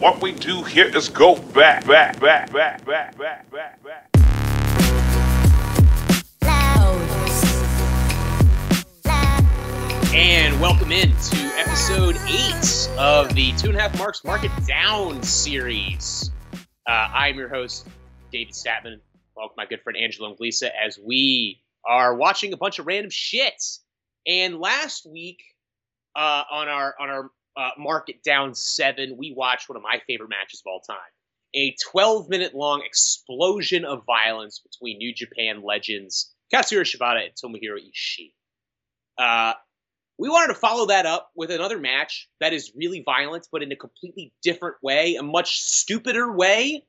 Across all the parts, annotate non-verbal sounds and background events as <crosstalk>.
What we do here is go back, back, back, back, back, back, back, back. And welcome in to episode eight of the Two and a Half Marks Mark It Down series. Uh, I'm your host, David Statman. Welcome, my good friend Angelo Anglisa, as we are watching a bunch of random shit. And last week, uh, on our on our uh, Mark It Down seven, we watched one of my favorite matches of all time: a 12 minute long explosion of violence between New Japan legends Katsuyori Shibata and Tomohiro Ishii. Uh, we wanted to follow that up with another match that is really violent, but in a completely different way, a much stupider way.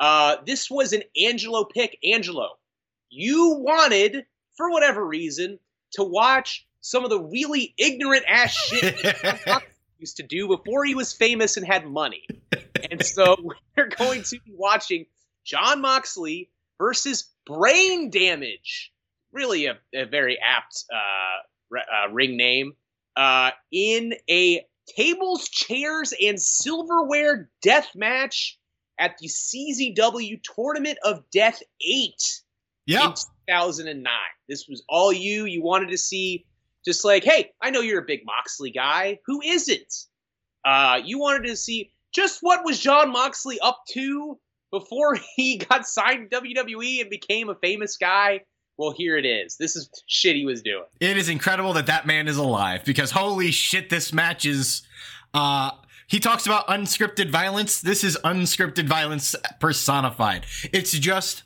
Uh, this was an Angelo pick. Angelo, you wanted, for whatever reason, to watch some of the really ignorant ass shit <laughs> used to do before he was famous and had money. And so <laughs> we're going to be watching Jon Moxley versus Brain Damage. Really a, a very apt uh, uh, ring name, uh, in a tables, chairs, and silverware death match at the CZW Tournament of Death 8 Yeah. in 2009. This was all you. You wanted to see, just like, hey, I know you're a big Moxley guy. Who isn't? Uh, you wanted to see just what was Jon Moxley up to before <laughs> he got signed to WWE and became a famous guy. Well, here it is. This is shit he was doing. It is incredible that that man is alive because holy shit, this match is. Uh, he talks about unscripted violence. This is unscripted violence personified. It's just.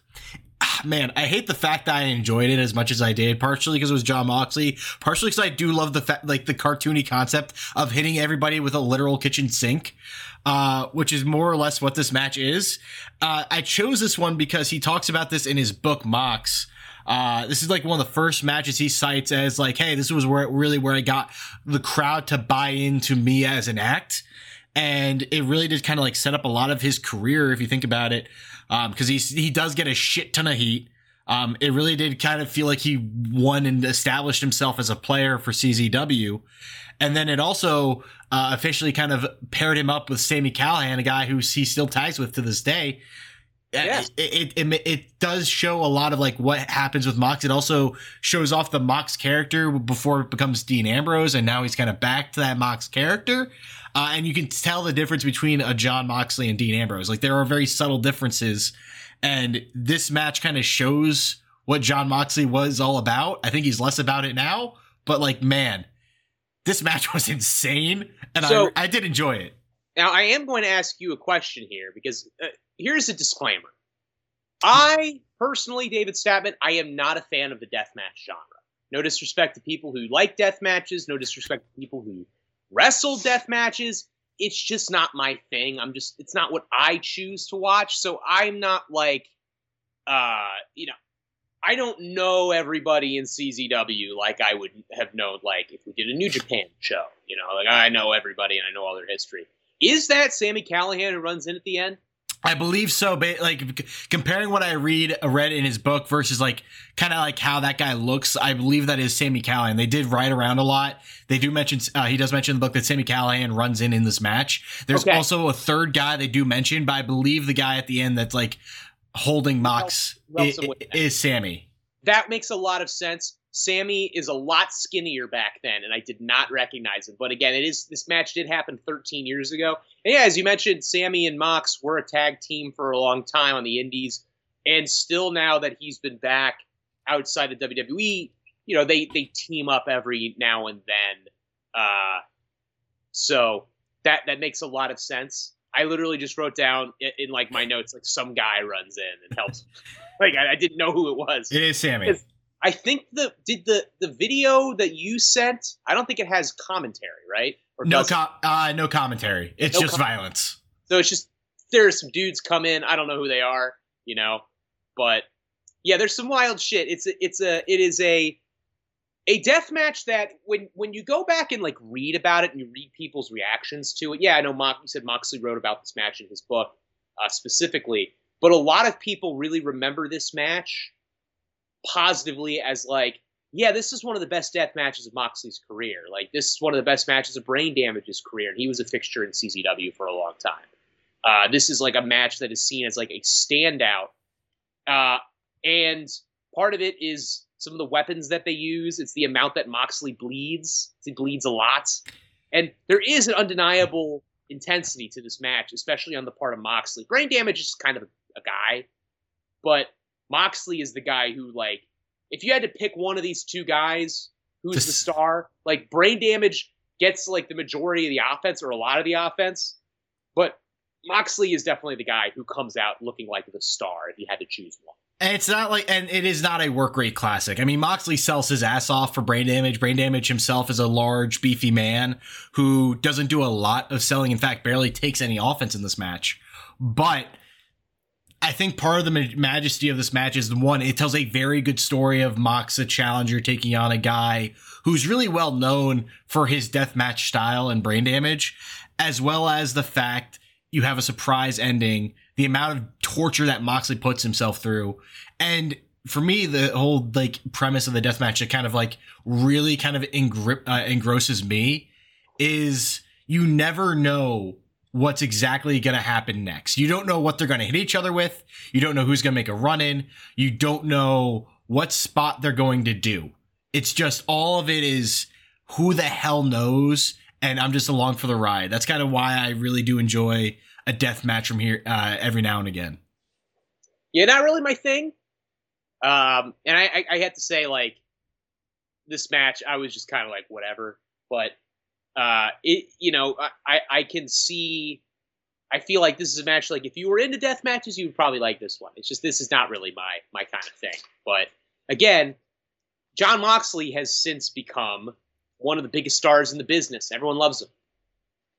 Man, I hate the fact that I enjoyed it as much as I did. Partially because it was Jon Moxley. Partially because I do love the fact, like the cartoony concept of hitting everybody with a literal kitchen sink, uh, which is more or less what this match is. Uh, I chose this one because he talks about this in his book Mox. Uh, this is like one of the first matches he cites as like, hey, this was where really where I got the crowd to buy into me as an act, and it really did kind of like set up a lot of his career if you think about it, because he he does get a shit ton of heat. Um, it really did kind of feel like he won and established himself as a player for CZW, and then it also uh, officially kind of paired him up with Sami Callihan, a guy who he still tags with to this day Yeah. it, it, it it does show a lot of like what happens with Mox. It also shows off the Mox character before it becomes Dean Ambrose, and now he's kind of back to that Mox character. Uh, and you can tell the difference between a Jon Moxley and Dean Ambrose. Like there are very subtle differences, and this match kind of shows what Jon Moxley was all about. I think he's less about it now, but like man, this match <laughs> was insane, and So- I I did enjoy it. Now, I am going to ask you a question here because uh, here's a disclaimer. I personally, David Statman, I am not a fan of the deathmatch genre. No disrespect to people who like death matches, no disrespect to people who wrestle death matches. It's just not my thing. I'm just, it's not what I choose to watch. So I'm not like, uh, you know, I don't know everybody in CZW like I would have known, like if we did a New Japan show, you know, like I know everybody and I know all their history. Is that Sami Callihan who runs in at the end? I believe so. But like comparing what I read read in his book versus like kind of like how that guy looks, I believe that is Sami Callihan. They did ride around a lot. They do mention uh, he does mention in the book that Sami Callihan runs in in this match. There's Okay. also a third guy they do mention, but I believe the guy at the end that's like holding Mox who i- else is Sami. That makes a lot of sense. Sami is a lot skinnier back then, and I did not recognize him. But again, it is this match did happen 13 years ago. And yeah, as you mentioned, Sami and Mox were a tag team for a long time on the Indies, and still now that he's been back outside of WWE, you know they they team up every now and then. Uh, so that that makes a lot of sense. I literally just wrote down in, in like my notes like some guy runs in and helps. <laughs> like I, I didn't know who it was. It is Sami. It's- I think the did the the video that you sent. I don't think it has commentary, right? Or No, com- uh, no commentary. It's No just com- violence. so it's just there's some dudes come in. I don't know who they are, you know, but yeah, there's some wild shit. It's a, it's a it is a a death match that when when you go back and like read about it and you read people's reactions to it. Yeah, I know Mox, you said Moxley wrote about this match in his book uh, specifically, but a lot of people really remember this match positively as like yeah, this is one of the best death matches of Moxley's career. Like this is one of the best matches of Brain Damage's career, and he was a fixture in CZW for a long time. Uh, this is like a match that is seen as like a standout. Uh, and part of it is some of the weapons that they use. It's the amount that Moxley bleeds. He bleeds a lot. And there is an undeniable intensity to this match, especially on the part of Moxley. Brain damage is kind of a, a guy, but Moxley is the guy who, like, if you had to pick one of these two guys, who's the star? Like, brain damage gets like the majority of the offense or a lot of the offense, but Moxley is definitely the guy who comes out looking like the star if you had to choose one. And it's not like, and it is not a work rate classic. I mean, Moxley sells his ass off for brain damage. Brain damage himself is a large, beefy man who doesn't do a lot of selling. In fact, barely takes any offense in this match. But I think part of the majesty of this match is one, it tells a very good story of Mox, a challenger, taking on a guy who's really well known for his deathmatch style and brain damage, as well as the fact you have a surprise ending, the amount of torture that Moxley puts himself through. And for me, the whole like premise of the deathmatch that kind of like really kind of engri- uh, engrosses me is you never know what's exactly going to happen next. You don't know what they're going to hit each other with. You don't know who's going to make a run in. You don't know what spot they're going to do. It's just all of it is who the hell knows. And I'm just along for the ride. That's kind of why I really do enjoy a death match from here uh, every now and again. Yeah, not really my thing. Um, and I, I, I had to say, like, this match, I was just kind of like, whatever. But uh, it you know I I can see. I feel like this is a match like if you were into death matches, you would probably like this one. It's just this is not really my my kind of thing. But again, Jon Moxley has since become one of the biggest stars in the business. Everyone loves him.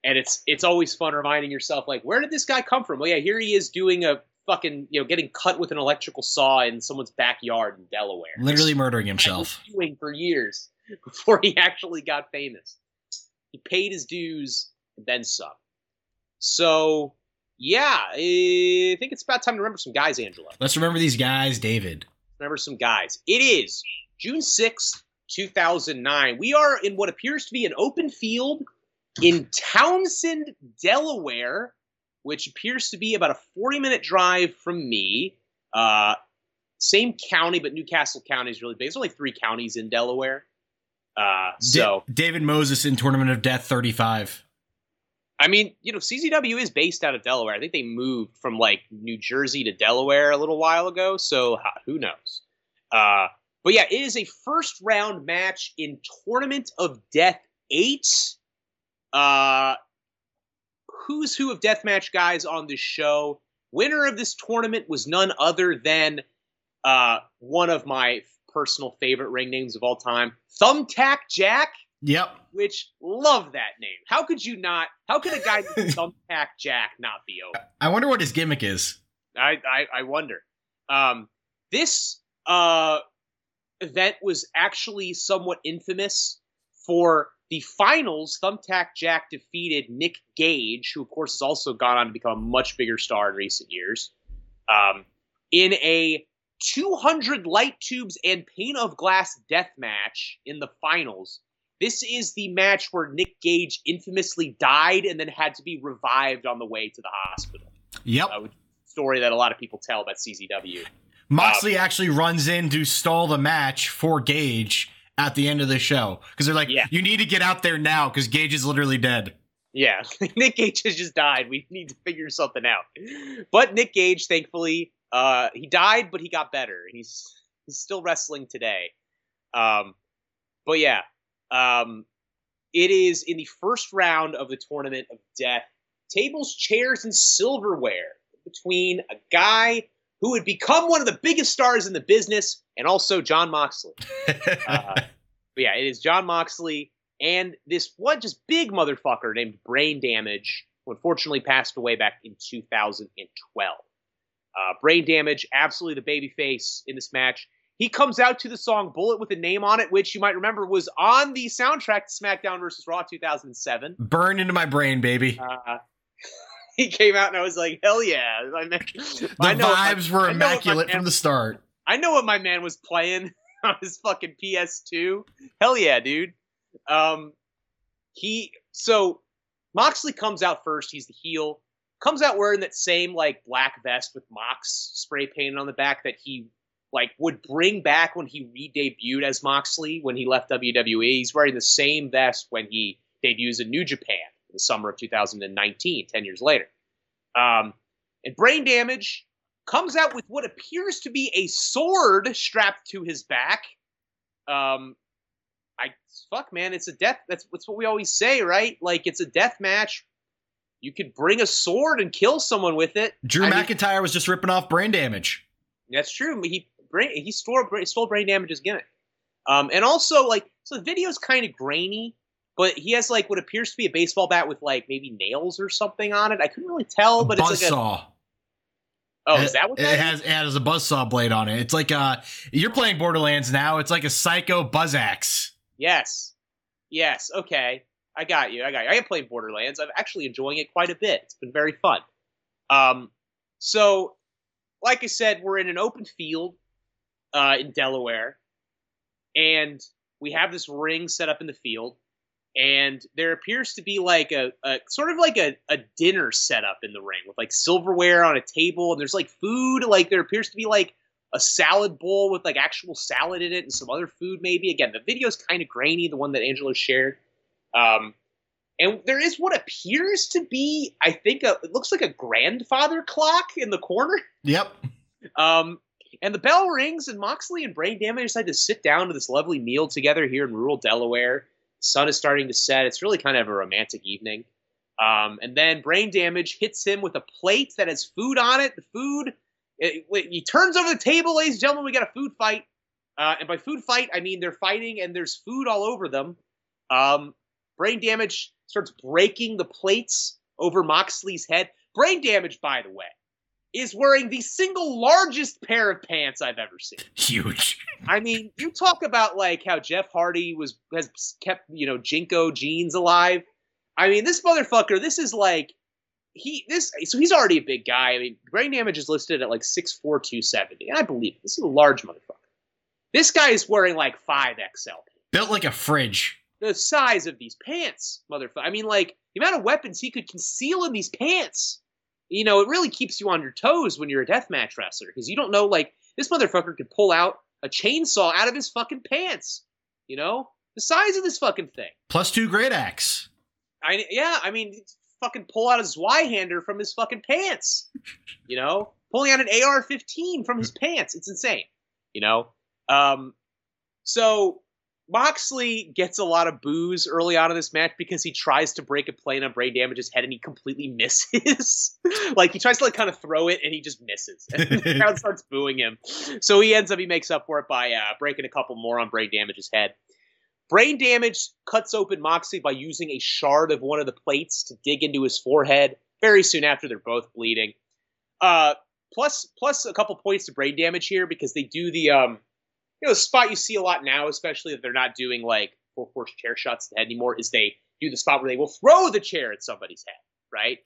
And it's it's always fun reminding yourself like where did this guy come from? Well, yeah, here he is doing a fucking you know getting cut with an electrical saw in someone's backyard in Delaware. Literally murdering himself. Doing for years <laughs> before he actually got famous. He paid his dues, and then some. So, yeah, I think it's about time to remember some guys, Angelo. Let's remember these guys, David. Remember some guys. It is June 6th, 2009. We are in what appears to be an open field in Townsend, Delaware, which appears to be about a 40 minute drive from me. Uh, same county, but New Castle County is really big. There's only three counties in Delaware. Uh, so D- David Moses in Tournament of Death 35. I mean, you know, CZW is based out of Delaware. I think they moved from like New Jersey to Delaware a little while ago. So who knows? Uh, but yeah, it is a first round match in Tournament of Death 8. Uh, who's who of deathmatch guys on this show? Winner of this tournament was none other than uh, one of my personal favorite ring names of all time, Thumbtack Jack. Yep. Which love that name. How could you not? How could a guy <laughs> Thumbtack Jack not be over? I wonder what his gimmick is. I I, I wonder. Um, this uh, event was actually somewhat infamous for the finals. Thumbtack Jack defeated Nick Gage, who of course has also gone on to become a much bigger star in recent years. Um, in a 200 light tubes and pane of glass death match in the finals. This is the match where Nick Gage infamously died and then had to be revived on the way to the hospital. Yep. Uh, story that a lot of people tell about CZW. Moxley um, actually runs in to stall the match for Gage at the end of the show because they're like, yeah. you need to get out there now because Gage is literally dead. Yeah, <laughs> Nick Gage has just died. We need to figure something out. But Nick Gage, thankfully, uh, he died, but he got better. He's he's still wrestling today. Um, but yeah, um, it is in the first round of the tournament of death. Tables, chairs, and silverware between a guy who would become one of the biggest stars in the business and also Jon Moxley. <laughs> uh, but yeah, it is Jon Moxley and this one just big motherfucker named Brain Damage, who unfortunately passed away back in 2012. Uh, brain damage, absolutely the baby face in this match. He comes out to the song Bullet with a Name on it, which you might remember was on the soundtrack to SmackDown vs. Raw 2007. Burn into my brain, baby. Uh, <laughs> he came out and I was like, hell yeah. I mean, the I vibes my, were immaculate from the start. I know what my man was playing <laughs> on his fucking PS2. Hell yeah, dude. Um, he, so Moxley comes out first. He's the heel comes out wearing that same like black vest with Mox spray painted on the back that he like would bring back when he re-debuted as Moxley when he left WWE. He's wearing the same vest when he debuts in New Japan in the summer of 2019, 10 years later. Um, and Brain Damage comes out with what appears to be a sword strapped to his back. Um, I fuck man, it's a death. That's that's what we always say, right? Like it's a death match. You could bring a sword and kill someone with it. Drew I mean- McIntyre was just ripping off brain damage. That's true. He brain, he stole stole brain damage's gimmick. Um, and also like so the video's kind of grainy, but he has like what appears to be a baseball bat with like maybe nails or something on it. I couldn't really tell, but it's like a oh, is that what it that is? has? It has a buzzsaw blade on it. It's like uh you're playing Borderlands now. It's like a psycho buzz axe. Yes, yes. Okay, I got you. I got you. I have played Borderlands. I'm actually enjoying it quite a bit. It's been very fun. Um, so like I said, we're in an open field uh, in Delaware, and we have this ring set up in the field, and there appears to be like a, a sort of like a, a dinner set up in the ring with like silverware on a table, and there's like food. Like there appears to be like a salad bowl with like actual salad in it and some other food maybe. Again, the video's kind of grainy, the one that Angelo shared. Um, and there is what appears to be, I think, a, it looks like a grandfather clock in the corner. Yep. Um, and the bell rings, and Moxley and Brain Damage decide to sit down to this lovely meal together here in rural Delaware. Sun is starting to set. It's really kind of a romantic evening. Um, and then Brain Damage hits him with a plate that has food on it. The food, it, it- he turns over the table, ladies and gentlemen. We got a food fight. Uh, and by food fight, I mean they're fighting and there's food all over them. Um, Brain Damage starts breaking the plates over Moxley's head. Brain Damage, by the way, is wearing the single largest pair of pants I've ever seen. <laughs> Huge. I mean, you talk about like how Jeff Hardy was has kept you know JNCO jeans alive. I mean, this motherfucker. This is like he this so he's already a big guy. I mean, brain damage is listed at like six four two seventy, and I believe it. this is a large motherfucker. This guy is wearing like five XL. Built like a fridge. The size of these pants, motherfucker. I mean, like the amount of weapons he could conceal in these pants. You know, it really keeps you on your toes when you're a deathmatch wrestler because you don't know like this motherfucker could pull out a chainsaw out of his fucking pants. You know, the size of this fucking thing. Plus two great axe. I yeah, I mean, fucking pull out a Zweihander from his fucking pants. You know, pulling out an AR-15 from his pants. It's insane. You know, um, so Moxley gets a lot of boos early on in this match because he tries to break a plane on Brain Damage's head and he completely <laughs> misses. like he tries to like kind of throw it and he just misses. <laughs> And the crowd starts booing him. So he ends up he makes up for it by uh, breaking a couple more on Brain Damage's head. Brain damage cuts open Moxley by using a shard of one of the plates to dig into his forehead. Very soon after, they're both bleeding. Uh, plus, plus a couple points to brain damage here because they do the um, you know, the spot you see a lot now, especially that they're not doing like full force chair shots to the head anymore, is they do the spot where they will throw the chair at somebody's head. Right?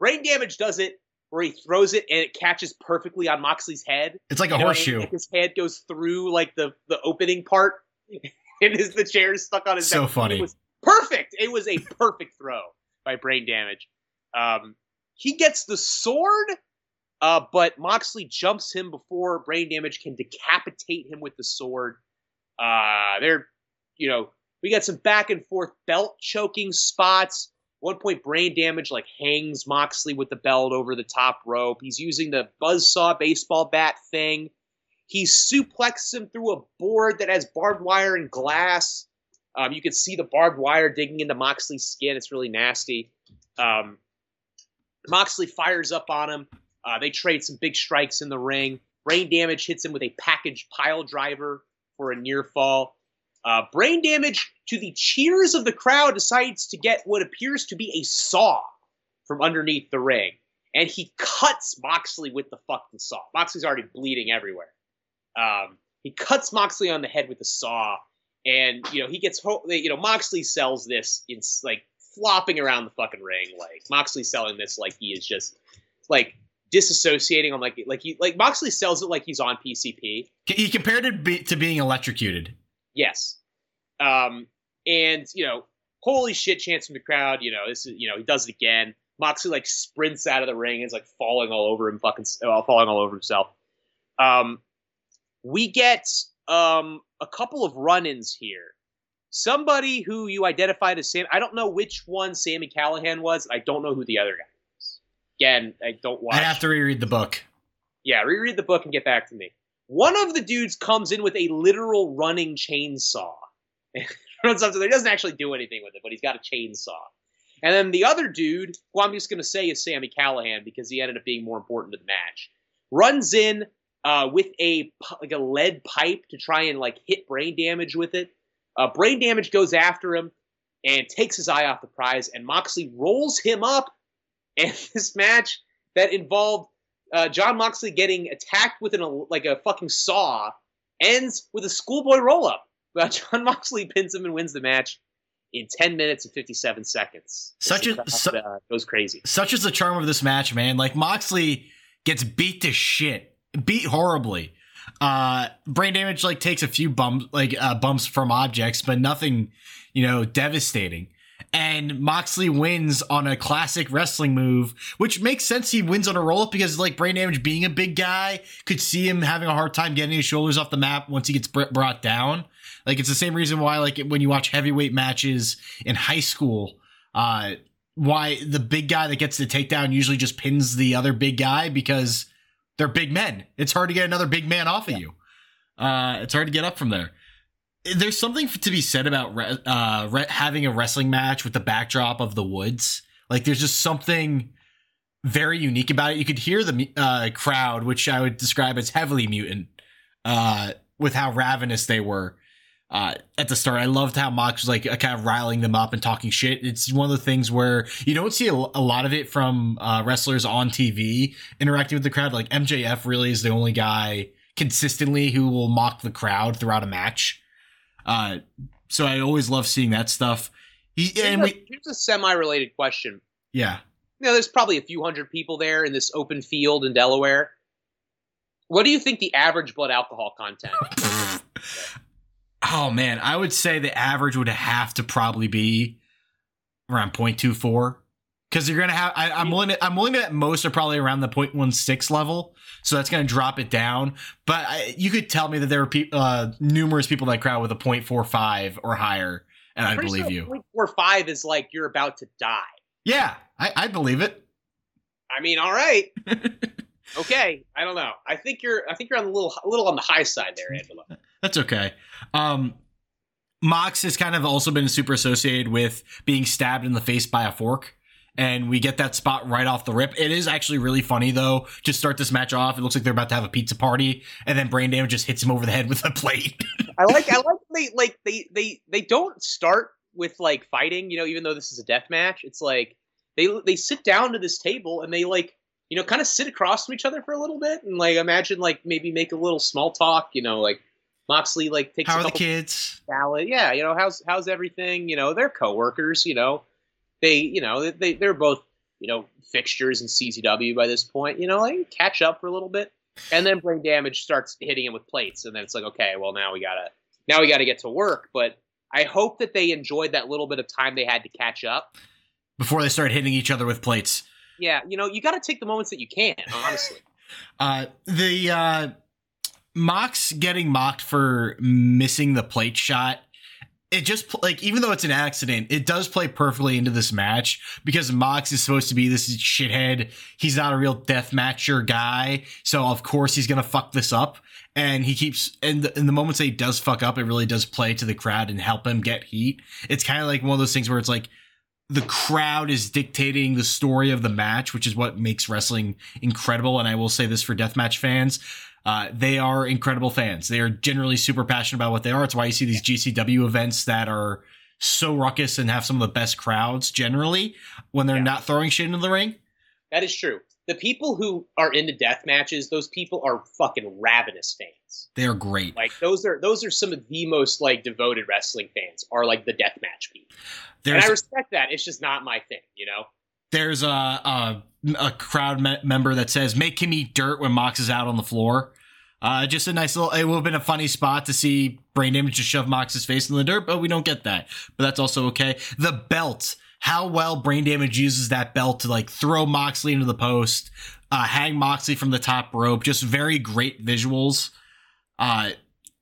Brain damage does it where he throws it and it catches perfectly on Moxley's head. It's like a You know what I mean? horseshoe. His head goes through like the the opening part, <laughs> and his the chair is stuck on his head. So neck. funny. It was perfect. It was a perfect throw by brain damage. Um, he gets the sword, uh, but Moxley jumps him before brain damage can decapitate him with the sword. Uh, they're, you know, we got some back and forth belt choking spots. One point, brain damage like hangs Moxley with the belt over the top rope. He's using the buzzsaw baseball bat thing. He suplexes him through a board that has barbed wire and glass. Um, you can see the barbed wire digging into Moxley's skin. It's really nasty. Um, Moxley fires up on him. Uh, they trade some big strikes in the ring. Brain damage hits him with a package pile driver for a near fall. Uh, brain damage to the cheers of the crowd decides to get what appears to be a saw from underneath the ring, and he cuts Moxley with the fucking saw. Moxley's already bleeding everywhere. Um, he cuts Moxley on the head with the saw, and you know he gets ho- you know Moxley sells this in like flopping around the fucking ring, like Moxley selling this like he is just like disassociating on like like he like Moxley sells it like he's on PCP. He compared it be- to being electrocuted. Yes. Um, and you know, holy shit, chance from the crowd. You know, this is you know he does it again. Moxley like sprints out of the ring and is like falling all over him, fucking uh, falling all over himself. Um, we get um a couple of run-ins here. Somebody who you identified as Sam. I don't know which one Sami Callihan was. I don't know who the other guy was. Again, I don't watch. I have to reread the book. Yeah, reread the book and get back to me. One of the dudes comes in with a literal running chainsaw. <laughs> runs up to there. He doesn't actually do anything with it, but he's got a chainsaw. And then the other dude, who I'm just going to say is Sami Callihan because he ended up being more important to the match, runs in uh, with a like a lead pipe to try and like hit brain damage with it. Uh, brain damage goes after him and takes his eye off the prize, and Moxley rolls him up. And <laughs> this match that involved uh, Jon Moxley getting attacked with an like a fucking saw ends with a schoolboy roll up. But <laughs> Jon Moxley pins him and wins the match in 10 minutes and 57 seconds. Such a su- uh, goes crazy. Such is the charm of this match, man. Like Moxley gets beat to shit, beat horribly. Uh, brain damage like takes a few bumps, like uh, bumps from objects, but nothing, you know, devastating. And Moxley wins on a classic wrestling move, which makes sense. He wins on a roll up because, like, brain damage being a big guy, could see him having a hard time getting his shoulders off the map once he gets br- brought down. Like, it's the same reason why, like, when you watch heavyweight matches in high school, uh, why the big guy that gets the takedown usually just pins the other big guy because they're big men. It's hard to get another big man off of you. Uh, it's hard to get up from there. There's something to be said about re- uh, re- having a wrestling match with the backdrop of the woods. Like, there's just something very unique about it. You could hear the uh, crowd, which I would describe as heavily mutant, uh, with how ravenous they were uh, at the start. I loved how Mox was like kind of riling them up and talking shit. It's one of the things where you don't see a, a lot of it from uh, wrestlers on TV interacting with the crowd. Like MJF really is the only guy consistently who will mock the crowd throughout a match. Uh, so I always love seeing that stuff. He, and here's, we, a, here's a semi-related question. yeah, You know, there's probably a few hundred people there in this open field in Delaware. What do you think the average blood alcohol content? <laughs> oh man, I would say the average would have to probably be around 0.24 because you're gonna have. I, I'm willing. To, I'm willing to at most are probably around the 0.16 level, so that's gonna drop it down. But I, you could tell me that there were pe- uh, numerous people in that crowd with a 0.45 or higher, and I believe sure you. 0.45 is like you're about to die. Yeah, I, I believe it. I mean, all right, <laughs> okay. I don't know. I think you're. I think you're on the little, a little on the high side there, Angela. That's okay. Um, Mox has kind of also been super associated with being stabbed in the face by a fork. And we get that spot right off the rip. It is actually really funny though. Just start this match off. It looks like they're about to have a pizza party, and then brain damage just hits him over the head with a plate. <laughs> I like. I like. They like. They they they don't start with like fighting. You know, even though this is a death match, it's like they they sit down to this table and they like you know kind of sit across from each other for a little bit and like imagine like maybe make a little small talk. You know, like Moxley like takes How a are the kids? salad. Yeah, you know, how's how's everything? You know, they're coworkers. You know, they you know they they're both you know fixtures in CZW by this point. You know, like catch up for a little bit, and then brain damage starts hitting him with plates, and then it's like, okay, well now we gotta now we gotta get to work. But I hope that they enjoyed that little bit of time they had to catch up. Before they start hitting each other with plates. Yeah, you know, you got to take the moments that you can. Honestly, <laughs> Uh, the uh, Mox getting mocked for missing the plate shot. It just like even though it's an accident, it does play perfectly into this match because Mox is supposed to be this shithead. He's not a real death matcher guy, so of course he's gonna fuck this up. And he keeps and the, in the moments that he does fuck up, it really does play to the crowd and help him get heat. It's kind of like one of those things where it's like the crowd is dictating the story of the match, which is what makes wrestling incredible. And I will say this for deathmatch fans. Uh, they are incredible fans. They are generally super passionate about what they are. It's why you see these GCW events that are so ruckus and have some of the best crowds generally when they're Yeah. not throwing shit into the ring. that is true. The people who are into death matches, those people are fucking ravenous fans. They are great. Like those are those are some of the most like devoted wrestling fans are like the deathmatch people, and I respect that. It's just not my thing, you know. there's a a, a crowd me- member that says make him eat dirt when Mox is out on the floor. Uh, just a nice little. It would have been a funny spot to see brain damage just shove Mox's face in the dirt, but we don't get that. But that's also okay. The belt how well brain damage uses that belt to like throw Moxley into the post, uh, hang Moxley from the top rope. Just very great visuals. Uh,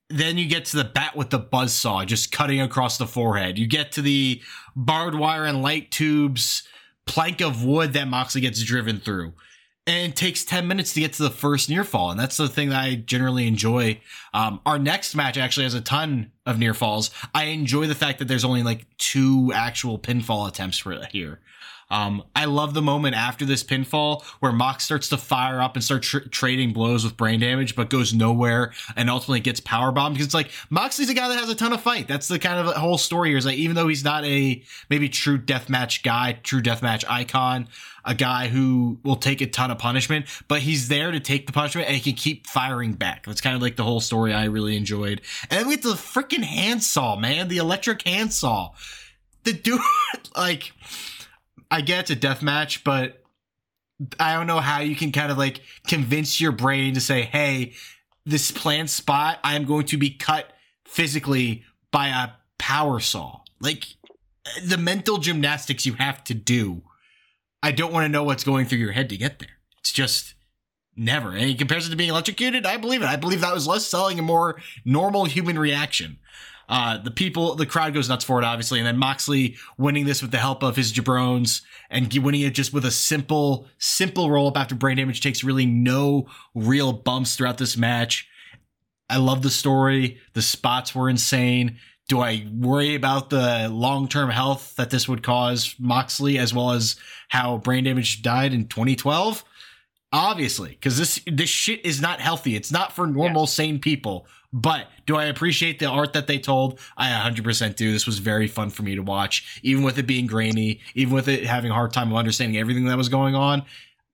then you get to the bat with the buzz saw, just cutting across the forehead. You get to the barbed wire and light tubes plank of wood that Moxley gets driven through. And it takes 10 minutes to get to the first near fall. And that's the thing that I generally enjoy. Um, our next match actually has a ton of near falls. I enjoy the fact that there's only like two actual pinfall attempts for here. Um, I love the moment after this pinfall where Mox starts to fire up and start tr- trading blows with brain damage, but goes nowhere and ultimately gets power bombed because it's like Moxley's a guy that has a ton of fight. That's the kind of whole story here is like even though he's not a maybe true deathmatch guy, true deathmatch icon, a guy who will take a ton of punishment, but he's there to take the punishment and he can keep firing back. That's kind of like the whole story I really enjoyed. And then we get the freaking handsaw, man, the electric handsaw. The dude, <laughs> like, I get it's a death match, but I don't know how you can kind of like convince your brain to say, hey, this planned spot, I'm going to be cut physically by a power saw. Like the mental gymnastics you have to do. I don't want to know what's going through your head to get there. It's just never. And in comparison to being electrocuted, I believe it. I believe that was less selling and more normal human reaction. Uh, the people, the crowd goes nuts for it, obviously. And then Moxley winning this with the help of his jabrones and winning it just with a simple, simple roll up after brain damage takes really no real bumps throughout this match. I love the story. The spots were insane. Do I worry about the long term health that this would cause Moxley as well as how brain damage died in 2012? Obviously, because this this shit is not healthy. It's not for normal, sane people. But do I appreciate the art that they told? I 100% do. This was very fun for me to watch, even with it being grainy, even with it having a hard time of understanding everything that was going on.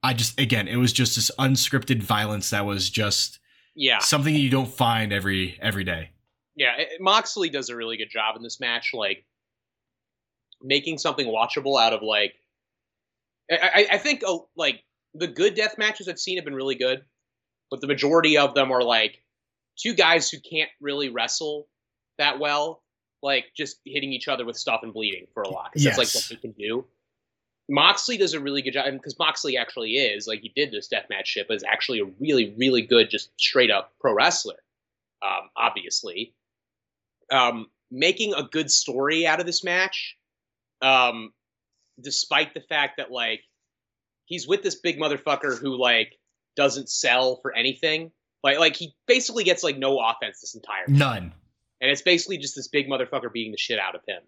I just, again, it was just this unscripted violence that was just Yeah. something you don't find every every day. Yeah, it- Moxley does a really good job in this match, like making something watchable out of like. I, I, think uh, like the good death matches I've seen have been really good, but the majority of them are like two guys who can't really wrestle that well, like just hitting each other with stuff and bleeding for a lot. 'cause That's like what they can do. Moxley does a really good job because Moxley actually is like he did this deathmatch shit, but is actually a really, really good, just straight up pro wrestler. Um, obviously, um, making a good story out of this match, um, despite the fact that like he's with this big motherfucker who like doesn't sell for anything. Like, like he basically gets like no offense this entire None. and it's basically just this big motherfucker beating the shit out of him.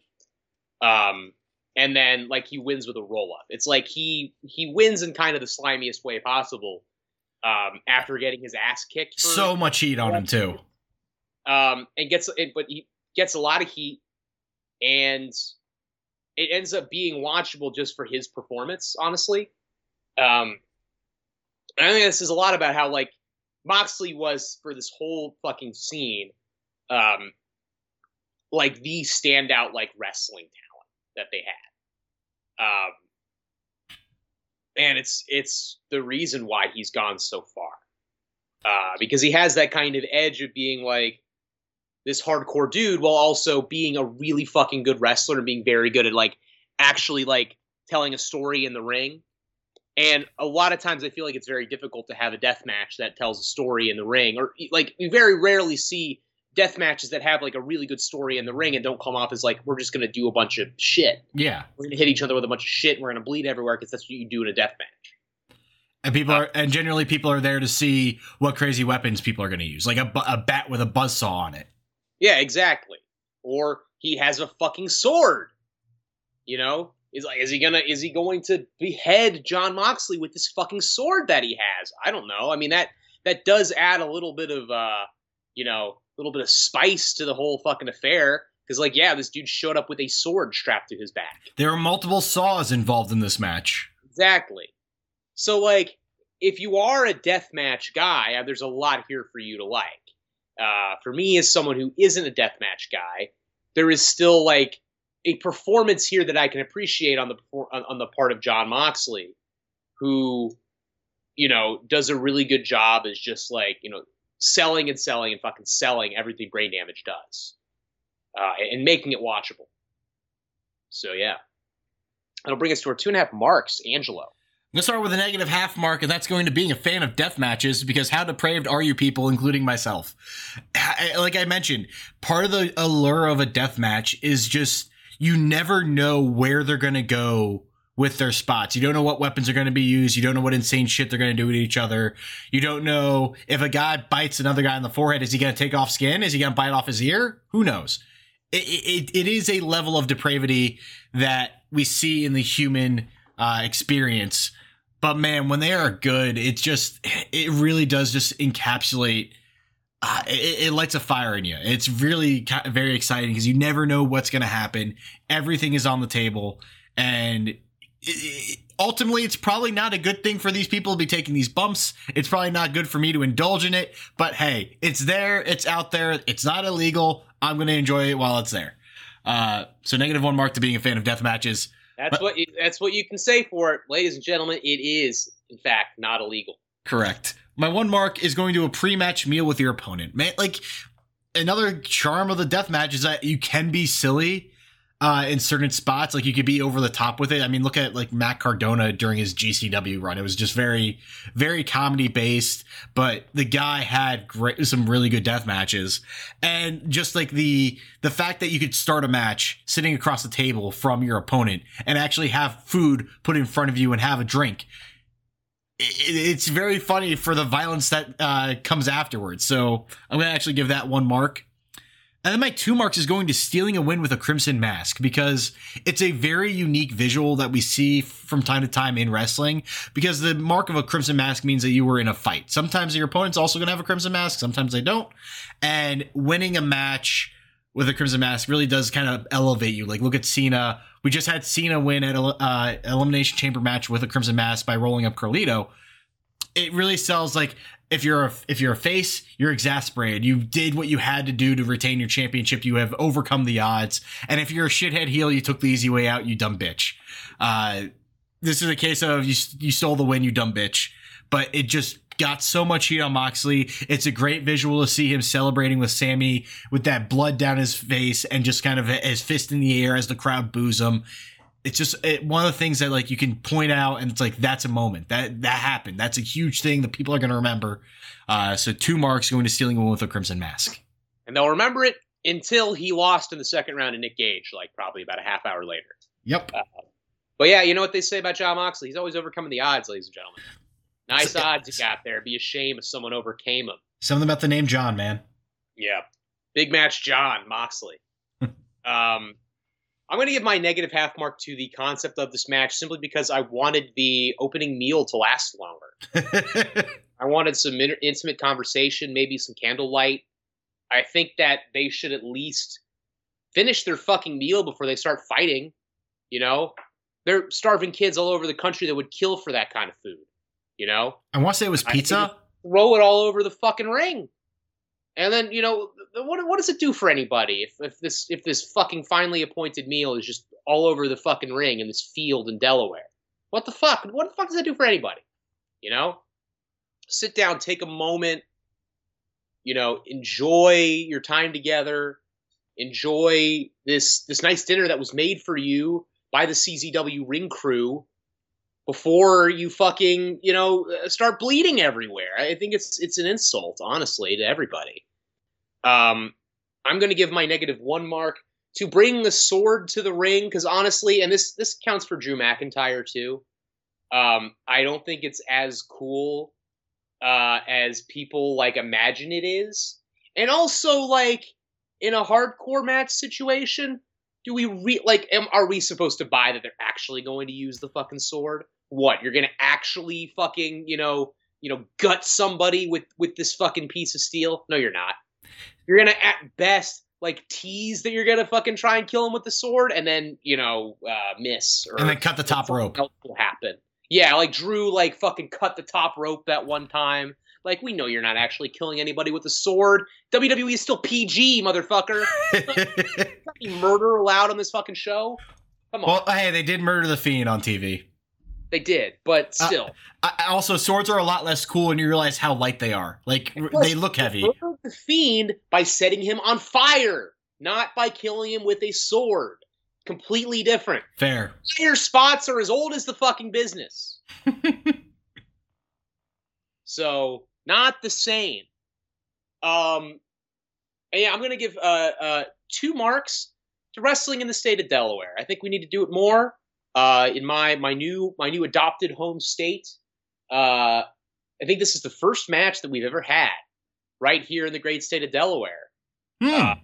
Um, and then like he wins with a roll up. It's like he he wins in kind of the slimiest way possible. Um, after getting his ass kicked, for, So much heat on him too. um, and gets it, but he gets a lot of heat, and it ends up being watchable just for his performance. Honestly, um, I think this is a lot about how like Moxley was for this whole fucking scene, um, like the standout like wrestling talent that they had. Um, and it's it's the reason why he's gone so far, uh, because he has that kind of edge of being like this hardcore dude while also being a really fucking good wrestler and being very good at like actually like telling a story in the ring. And a lot of times I feel like it's very difficult to have a death match that tells a story in the ring or like you very rarely see death matches that have like a really good story in the ring and don't come off as like we're just going to do a bunch of shit. Yeah. We're going to hit each other with a bunch of shit and we're going to bleed everywhere because that's what you do in a death match. And people uh, are, and generally people are there to see what crazy weapons people are going to use, like a, a bat with a buzzsaw on it. Yeah, exactly. Or he has a fucking sword. You know, is like, is he gonna, is he going to behead Jon Moxley with this fucking sword that he has? I don't know. I mean that that does add a little bit of, uh, you know, a little bit of spice to the whole fucking affair. Because like, yeah, this dude showed up with a sword strapped to his back. There are multiple saws involved in this match. Exactly. So like, if you are a deathmatch guy, uh, there's a lot here for you to like. Uh, for me, as someone who isn't a deathmatch guy, there is still like a performance here that I can appreciate on the on, the part of Jon Moxley, who, you know, does a really good job as just like you know selling and selling and fucking selling everything brain damage does, uh, and making it watchable. So yeah. It'll bring us to our two and a half marks, Angelo. I'm gonna start with a negative half mark, and that's going to being a fan of death matches because how depraved are you people, including myself? I- Like I mentioned, part of the allure of a death match is just you never know where they're gonna go with their spots. You don't know what weapons are going to be used. You don't know what insane shit they're going to do to each other. You don't know if a guy bites another guy in the forehead, is he going to take off skin? Is he going to bite off his ear? Who knows? It, it, it is a level of depravity that we see in the human uh, experience. But man, when they are good, it just, it really does just encapsulate. Uh, it, it lights a fire in you. It's really very exciting because you never know what's going to happen. Everything is on the table. And it- it- ultimately it's probably not a good thing for these people to be taking these bumps it's probably not good for me to indulge in it but hey it's there it's out there it's not illegal i'm going to enjoy it while it's there uh, so negative one mark to being a fan of death matches That's But- what you, that's what you can say for it, ladies and gentlemen. It is, in fact, not illegal. correct my one mark is going to a pre-match meal with your opponent man like another charm of the death match is that you can be silly uh, in certain spots. Like you could be over the top with it. I mean, look at like Matt Cardona during his GCW run. It was just very, very comedy based, but the guy had great, some really good death matches. And just like the, the fact that you could start a match sitting across the table from your opponent and actually have food put in front of you and have a drink. It, it's very funny for the violence that uh, comes afterwards. So I'm going to actually give that one mark. And then my two marks is going to stealing a win with a crimson mask because it's a very unique visual that we see from time to time in wrestling. Because the mark of a crimson mask means that you were in a fight. Sometimes your opponent's also going to have a crimson mask, sometimes they don't. And winning a match with a crimson mask really does kind of elevate you. Like look at Cena. We just had Cena win at a uh, elimination chamber match with a crimson mask by rolling up Carlito. It really sells like if you're a, if you're a face, you're exasperated. You did what you had to do to retain your championship. You have overcome the odds. And if you're a shithead heel, you took the easy way out. You dumb bitch. Uh, this is a case of you you stole the win, you dumb bitch. But it just got so much heat on Moxley. It's a great visual to see him celebrating with Sami with that blood down his face and just kind of his fist in the air as the crowd boos him it's just it, one of the things that like you can point out and it's like that's a moment that that happened that's a huge thing that people are going to remember uh so two marks going to stealing one with a crimson mask And they'll remember it until he lost in the second round to Nick Gage, like probably about a half hour later. yep But yeah, you know what they say about Jon Moxley? He's always overcoming the odds, ladies and gentlemen. Nice So- odds you got there. It'd be a shame if someone overcame him. something about the name john man Yeah. Big match Jon Moxley. <laughs> um I'm going to give my negative half mark to the concept of this match simply because I wanted the opening meal to last longer. <laughs> I wanted some in- intimate conversation, maybe some candlelight. I think that they should at least finish their fucking meal before they start fighting. You know, they're starving kids all over the country that would kill for that kind of food. You know, i want to say it was pizza throw it all over the fucking ring. And then you know what? What does it do for anybody if, if this if this fucking finally appointed meal is just all over the fucking ring in this field in Delaware? What the fuck? What the fuck does that do for anybody? You know, sit down, take a moment. You know, enjoy your time together. Enjoy this this nice dinner that was made for you by the CZW ring crew before you fucking you know uh, start bleeding everywhere. I think it's it's an insult, honestly, to everybody. Um, I'm going to give my negative one mark to bring the sword to the ring because honestly, and this this counts for Drew McIntyre too. Um, I don't think it's as cool uh, as people like imagine it is, and also like in a hardcore match situation. Do we re- like? Am, are we supposed to buy that they're actually going to use the fucking sword? What you're gonna actually fucking you know you know gut somebody with with this fucking piece of steel? No you're not. You're gonna at best like tease that you're gonna fucking try and kill him with the sword and then you know uh miss or and then cut the top rope. else will happen. Yeah like drew like fucking cut the top rope that one time. Like we know you're not actually killing anybody with a sword. Wwe is still pg motherfucker. <laughs> Murder allowed on this fucking show? Come on. Well hey they did murder the fiend on tv they did but Uh, still I, I- also swords are a lot less cool and you realize how light they are like they look heavy the fiend by setting him on fire, not by killing him with a sword. completely different. Fair. Your spots are as old as the fucking business. <laughs> so not the same. Um, and yeah, I'm gonna give uh, uh, two marks to wrestling in the state of Delaware. I think we need to do it more. Uh, in my my new my new adopted home state. Uh, I think this is the first match that we've ever had right here in the great state of Delaware. Hmm. Uh,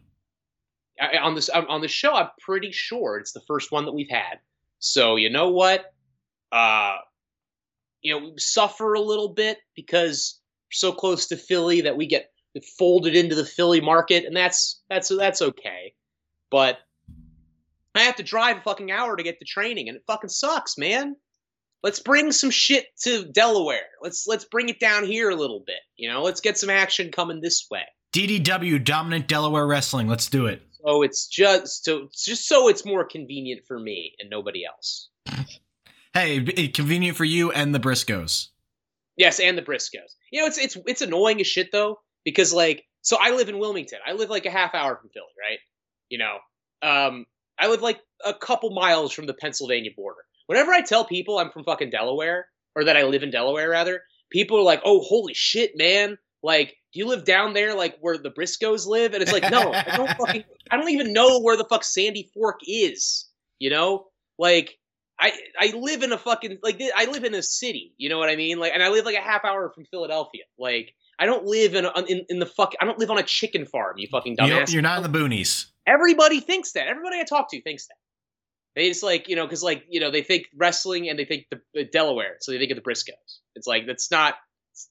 I- on this on the show, I'm pretty sure it's the first one that we've had. So you know what? Uh, you know, we suffer a little bit because we're so close to Philly that we get folded into the Philly market, and that's that's that's okay. But I have to drive a fucking hour to get to training, and it fucking sucks, man. Let's bring some shit to Delaware. Let's let's bring it down here a little bit. You know, let's get some action coming this way. DDW, Dominant Delaware Wrestling. Let's do it. So it's just so it's just so it's more convenient for me and nobody else. Hey, convenient for you and the Briscoes. Yes, and the Briscoes. You know, it's it's it's annoying as shit though because like so I live in Wilmington. I live like a half hour from Philly, right? You know, um, I live like a couple miles from the Pennsylvania border. Whenever I tell people I'm from fucking Delaware or that I live in Delaware, rather, people are like, "Oh, holy shit, man! Like, do you live down there, like where the Briscoes live?" And it's like, no, I <laughs> don't fucking, I don't even know where the fuck Sandy Fork is. You know, like. I, I live in a fucking like I live in a city, you know what I mean? Like, and I live like a half hour from Philadelphia. Like, I don't live in a, in, in the fuck. I don't live on a chicken farm. You fucking dumbass. you're not in the boonies. Everybody thinks that. Everybody I talk to thinks that. They just like you know because like you know they think wrestling and they think the, the Delaware, so they think of the Briscoes. It's like that's not.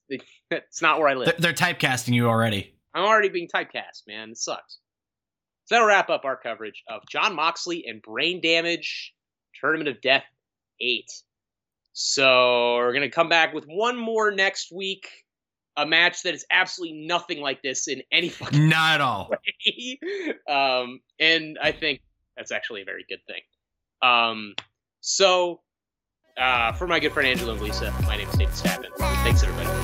It's, <laughs> not where I live. They're, they're typecasting you already. I'm already being typecast, man. It sucks. So that'll wrap up our coverage of Jon Moxley and Brain Damage Tournament of Death 8. So we're going to come back with one more next week. A match that is absolutely nothing like this in any fucking Not at all. <laughs> way. um, and I think that's actually a very good thing. Um, so, uh, for my good friend Angelo and Lisa, my name is David Stavin. Thanks, everybody.